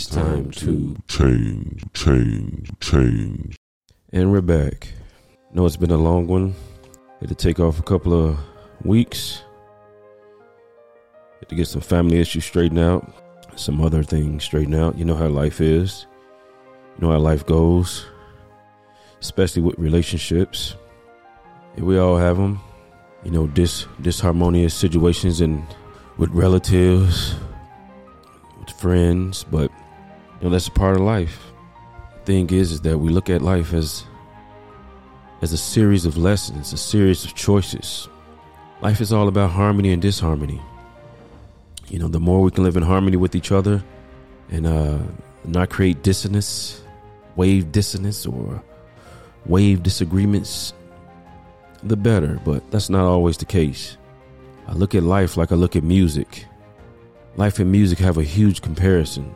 It's time to change, change, change. And we're back. know it's been a long one. Had to take off a couple of weeks. Had to get some family issues straightened out, some other things straightened out. You know how life is. You know how life goes, especially with relationships. And we all have them. You know, dis disharmonious situations and with relatives, with friends, but you know that's a part of life. Thing is, is that we look at life as as a series of lessons, a series of choices. Life is all about harmony and disharmony. You know, the more we can live in harmony with each other and uh, not create dissonance, wave dissonance, or wave disagreements, the better. But that's not always the case. I look at life like I look at music. Life and music have a huge comparison.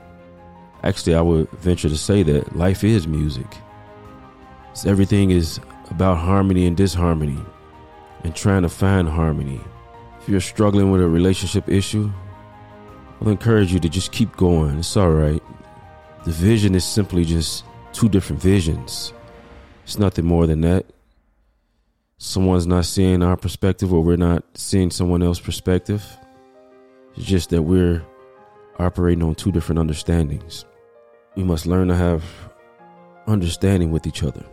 Actually, I would venture to say that life is music. So everything is about harmony and disharmony and trying to find harmony. If you're struggling with a relationship issue, I'll encourage you to just keep going. It's all right. The vision is simply just two different visions. It's nothing more than that. Someone's not seeing our perspective or we're not seeing someone else's perspective. It's just that we're operating on two different understandings we must learn to have understanding with each other.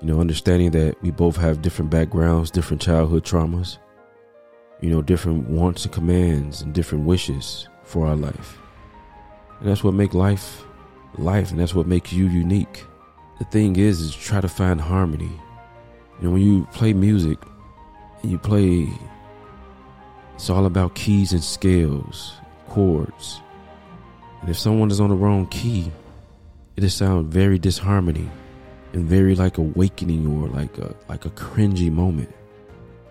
You know, understanding that we both have different backgrounds, different childhood traumas, you know, different wants and commands and different wishes for our life. And that's what make life life and that's what makes you unique. The thing is is try to find harmony. You know, when you play music and you play it's all about keys and scales, chords. And if someone is on the wrong key, it'll sound very disharmony and very like awakening or like a like a cringy moment.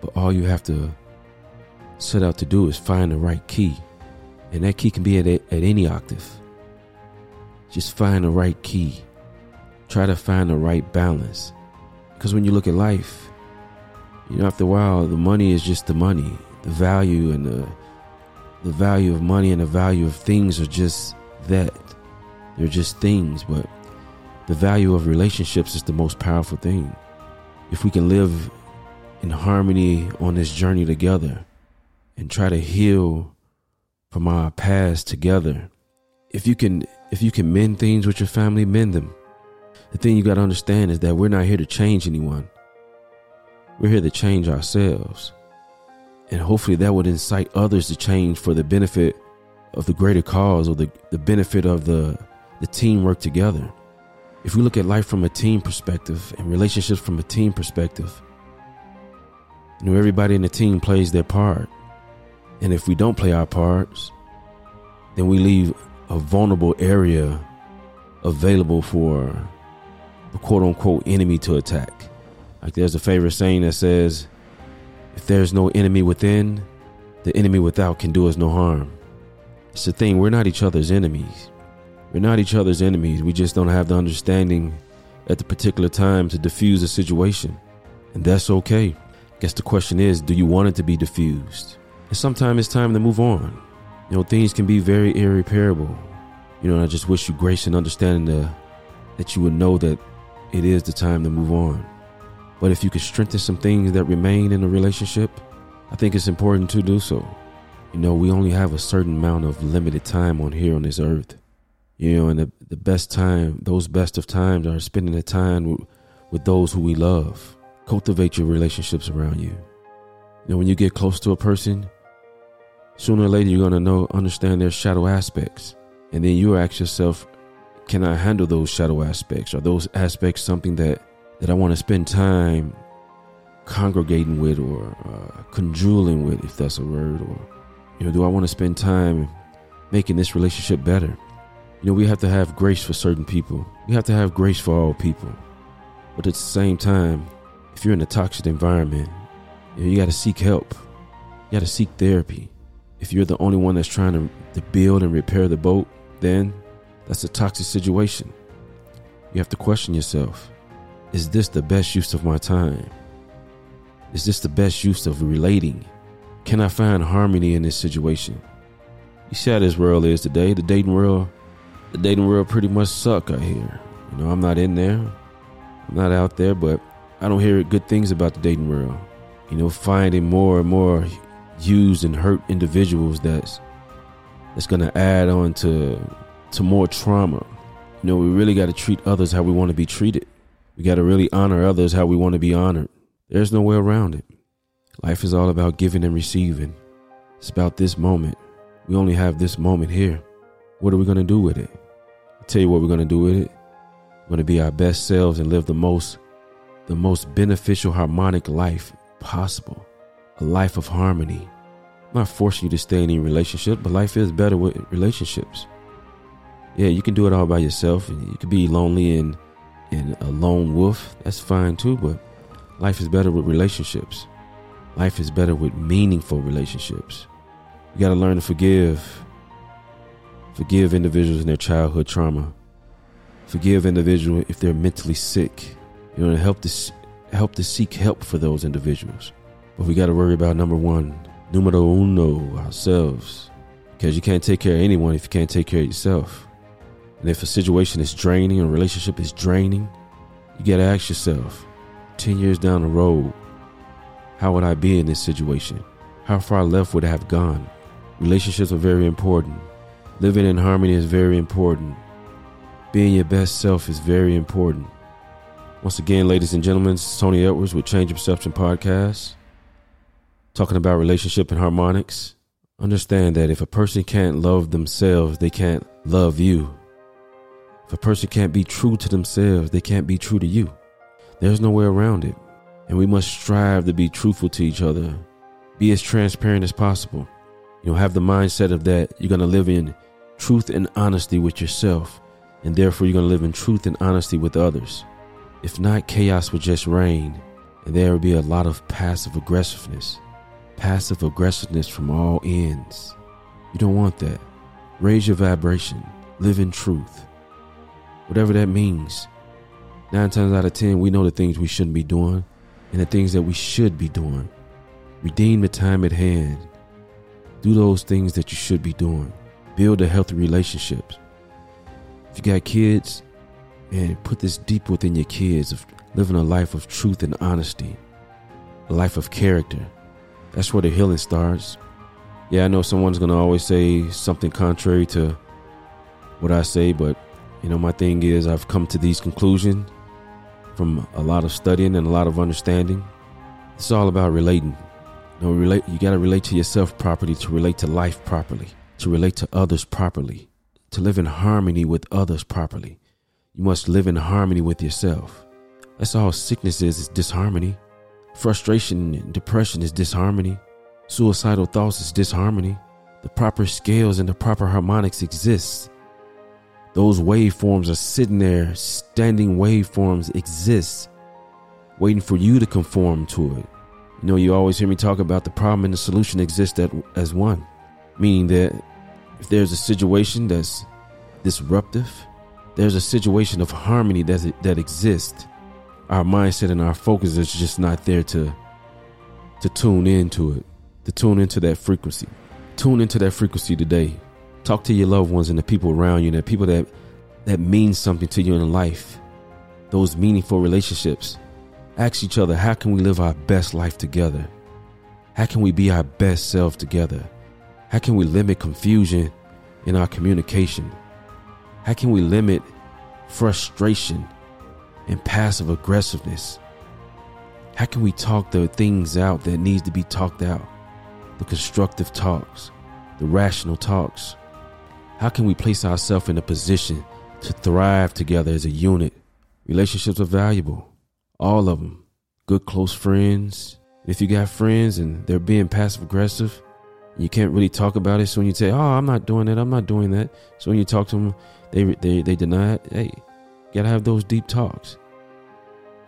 But all you have to set out to do is find the right key. And that key can be at, at any octave. Just find the right key. Try to find the right balance. Because when you look at life, you know, after a while, the money is just the money. The value and the the value of money and the value of things are just that. They're just things, but the value of relationships is the most powerful thing. If we can live in harmony on this journey together and try to heal from our past together, if you can if you can mend things with your family, mend them. The thing you got to understand is that we're not here to change anyone. We're here to change ourselves. And hopefully that would incite others to change for the benefit of the greater cause or the, the benefit of the, the teamwork together. If we look at life from a team perspective and relationships from a team perspective, you know, everybody in the team plays their part. And if we don't play our parts, then we leave a vulnerable area available for the quote unquote enemy to attack. Like there's a favorite saying that says, if there's no enemy within, the enemy without can do us no harm. It's the thing, we're not each other's enemies. We're not each other's enemies. We just don't have the understanding at the particular time to diffuse a situation. And that's okay. Guess the question is, do you want it to be diffused? And sometimes it's time to move on. You know, things can be very irreparable. You know, I just wish you grace and understanding the, that you would know that it is the time to move on. But if you could strengthen some things that remain in a relationship, I think it's important to do so. You know, we only have a certain amount of limited time on here on this earth. You know, and the, the best time, those best of times are spending the time with, with those who we love. Cultivate your relationships around you. You know, when you get close to a person, sooner or later you're going to know, understand their shadow aspects. And then you ask yourself, can I handle those shadow aspects? Are those aspects something that, that I want to spend time congregating with or uh, with, if that's a word, or you know, do I want to spend time making this relationship better? You know, we have to have grace for certain people. We have to have grace for all people. But at the same time, if you're in a toxic environment, you, know, you got to seek help. You got to seek therapy. If you're the only one that's trying to, to build and repair the boat, then that's a toxic situation. You have to question yourself Is this the best use of my time? Is this the best use of relating? Can I find harmony in this situation? You see how this world is today. The dating world the dating world pretty much suck. I hear. You know, I'm not in there. I'm not out there, but I don't hear good things about the dating world. You know, finding more and more used and hurt individuals that's that's gonna add on to to more trauma. You know, we really got to treat others how we want to be treated. We got to really honor others how we want to be honored. There's no way around it. Life is all about giving and receiving. It's about this moment. We only have this moment here. What are we going to do with it? I'll tell you what we're going to do with it. We're going to be our best selves and live the most the most beneficial harmonic life possible. A life of harmony. I'm not forcing you to stay in any relationship, but life is better with relationships. Yeah, you can do it all by yourself. and You could be lonely and and a lone wolf. That's fine too, but life is better with relationships. Life is better with meaningful relationships. You got to learn to forgive. Forgive individuals in their childhood trauma. Forgive individuals if they're mentally sick. You know, to help to help to seek help for those individuals. But we got to worry about number one, numero uno, ourselves, because you can't take care of anyone if you can't take care of yourself. And if a situation is draining, a relationship is draining, you got to ask yourself, ten years down the road, how would I be in this situation? How far left would I have gone? Relationships are very important. Living in harmony is very important. Being your best self is very important. Once again, ladies and gentlemen, is Tony Edwards with Change Perception Podcast, talking about relationship and harmonics. Understand that if a person can't love themselves, they can't love you. If a person can't be true to themselves, they can't be true to you. There's no way around it. And we must strive to be truthful to each other, be as transparent as possible. You know, have the mindset of that you're going to live in truth and honesty with yourself, and therefore you're going to live in truth and honesty with others. If not, chaos would just reign, and there would be a lot of passive aggressiveness. Passive aggressiveness from all ends. You don't want that. Raise your vibration. Live in truth. Whatever that means. Nine times out of ten, we know the things we shouldn't be doing and the things that we should be doing. Redeem the time at hand. Do those things that you should be doing. Build a healthy relationships. If you got kids, and put this deep within your kids of living a life of truth and honesty, a life of character. That's where the healing starts. Yeah, I know someone's to always say something contrary to what I say, but you know, my thing is I've come to these conclusions from a lot of studying and a lot of understanding. It's all about relating. You know, relate you got to relate to yourself properly to relate to life properly, to relate to others properly, to live in harmony with others properly. You must live in harmony with yourself. That's all sickness is, is disharmony. Frustration and depression is disharmony. Suicidal thoughts is disharmony. The proper scales and the proper harmonics exist. Those waveforms are sitting there, standing waveforms exist, waiting for you to conform to it. You know, you always hear me talk about the problem and the solution exist at, as one, meaning that if there's a situation that's disruptive, there's a situation of harmony that that exists. Our mindset and our focus is just not there to to tune into it, to tune into that frequency. Tune into that frequency today. Talk to your loved ones and the people around you, and the people that that mean something to you in life. Those meaningful relationships. Ask each other, how can we live our best life together? How can we be our best self together? How can we limit confusion in our communication? How can we limit frustration and passive aggressiveness? How can we talk the things out that needs to be talked out? The constructive talks, the rational talks. How can we place ourselves in a position to thrive together as a unit? Relationships are valuable, all of them. Good close friends. If you got friends and they're being passive aggressive, you can't really talk about it. So when you say, "Oh, I'm not doing that. I'm not doing that," so when you talk to them, they they they deny it. Hey, you gotta have those deep talks.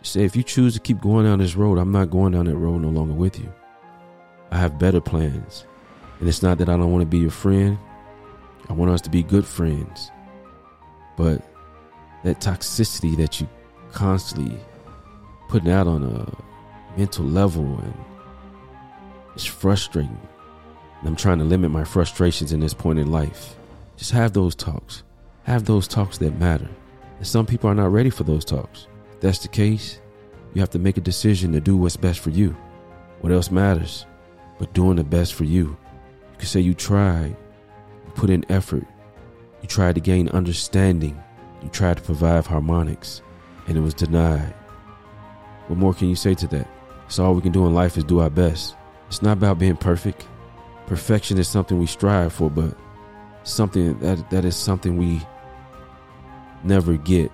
say, if you choose to keep going down this road, I'm not going down that road no longer with you. I have better plans, and it's not that I don't want to be your friend. I want us to be good friends, but that toxicity that you constantly putting out on a mental level and it's frustrating And I'm trying to limit my frustrations in this point in life. Just have those talks. Have those talks that matter. And some people are not ready for those talks. If that's the case, you have to make a decision to do what's best for you. What else matters but doing the best for you? You can say you tried, you put in effort, you tried to gain understanding, you tried to provide harmonics, and it was denied. What more can you say to that? So all we can do in life is do our best. It's not about being perfect. Perfection is something we strive for, but something that that is something we never get.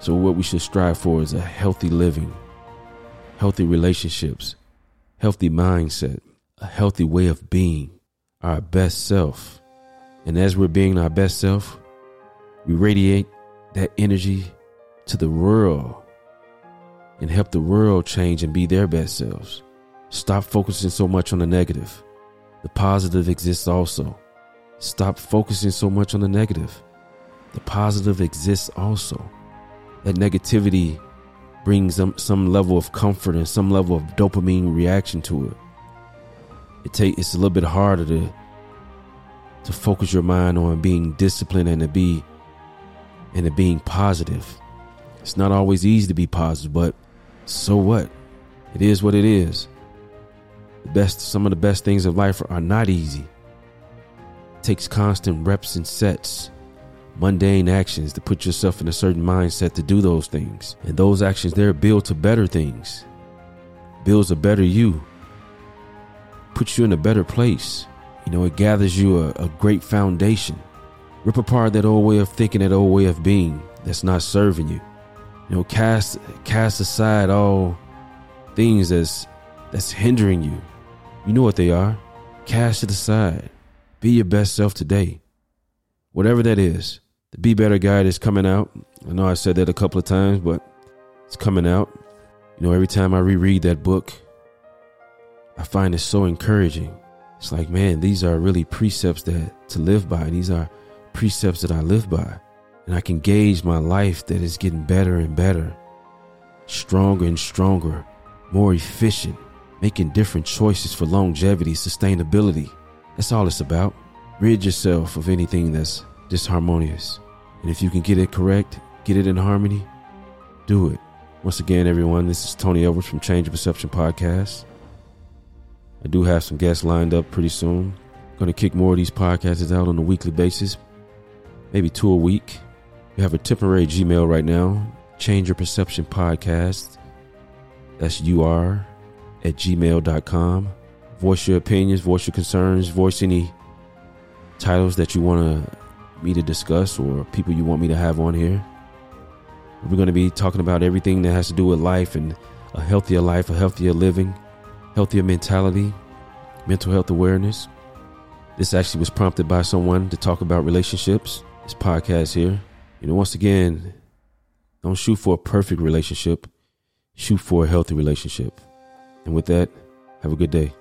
So what we should strive for is a healthy living, healthy relationships, healthy mindset, a healthy way of being, our best self. And as we're being our best self, we radiate that energy to the world and help the world change and be their best selves. Stop focusing so much on the negative. The positive exists also. Stop focusing so much on the negative. The positive exists also. That negativity brings some, some level of comfort and some level of dopamine reaction to it. It take it's a little bit harder to to focus your mind on being disciplined and to be and to being positive. It's not always easy to be positive, but so what? It is what it is. The best some of the best things of life are not easy. It takes constant reps and sets, mundane actions to put yourself in a certain mindset to do those things. And those actions there build to better things. Builds a better you. Puts you in a better place. You know, it gathers you a, a great foundation. Rip apart that old way of thinking, that old way of being that's not serving you. You know, cast cast aside all things that's that's hindering you. You know what they are. Cast it aside. Be your best self today. Whatever that is. The Be Better Guide is coming out. I know I said that a couple of times, but it's coming out. You know, every time I reread that book, I find it so encouraging. It's like, man, these are really precepts that to live by. These are precepts that I live by and I can gauge my life that is getting better and better, stronger and stronger, more efficient, making different choices for longevity, sustainability. That's all it's about. Rid yourself of anything that's disharmonious. And if you can get it correct, get it in harmony, do it. Once again, everyone, this is Tony Edwards from Change of Perception Podcast. I do have some guests lined up pretty soon. Going to kick more of these podcasts out on a weekly basis, maybe two a week. We have a temporary Gmail right now. Change your perception podcast. That's UR at gmail.com. Voice your opinions, voice your concerns, voice any titles that you want me to discuss or people you want me to have on here. We're going to be talking about everything that has to do with life and a healthier life, a healthier living, healthier mentality, mental health awareness. This actually was prompted by someone to talk about relationships. This podcast here. You know, once again, don't shoot for a perfect relationship, shoot for a healthy relationship. And with that, have a good day.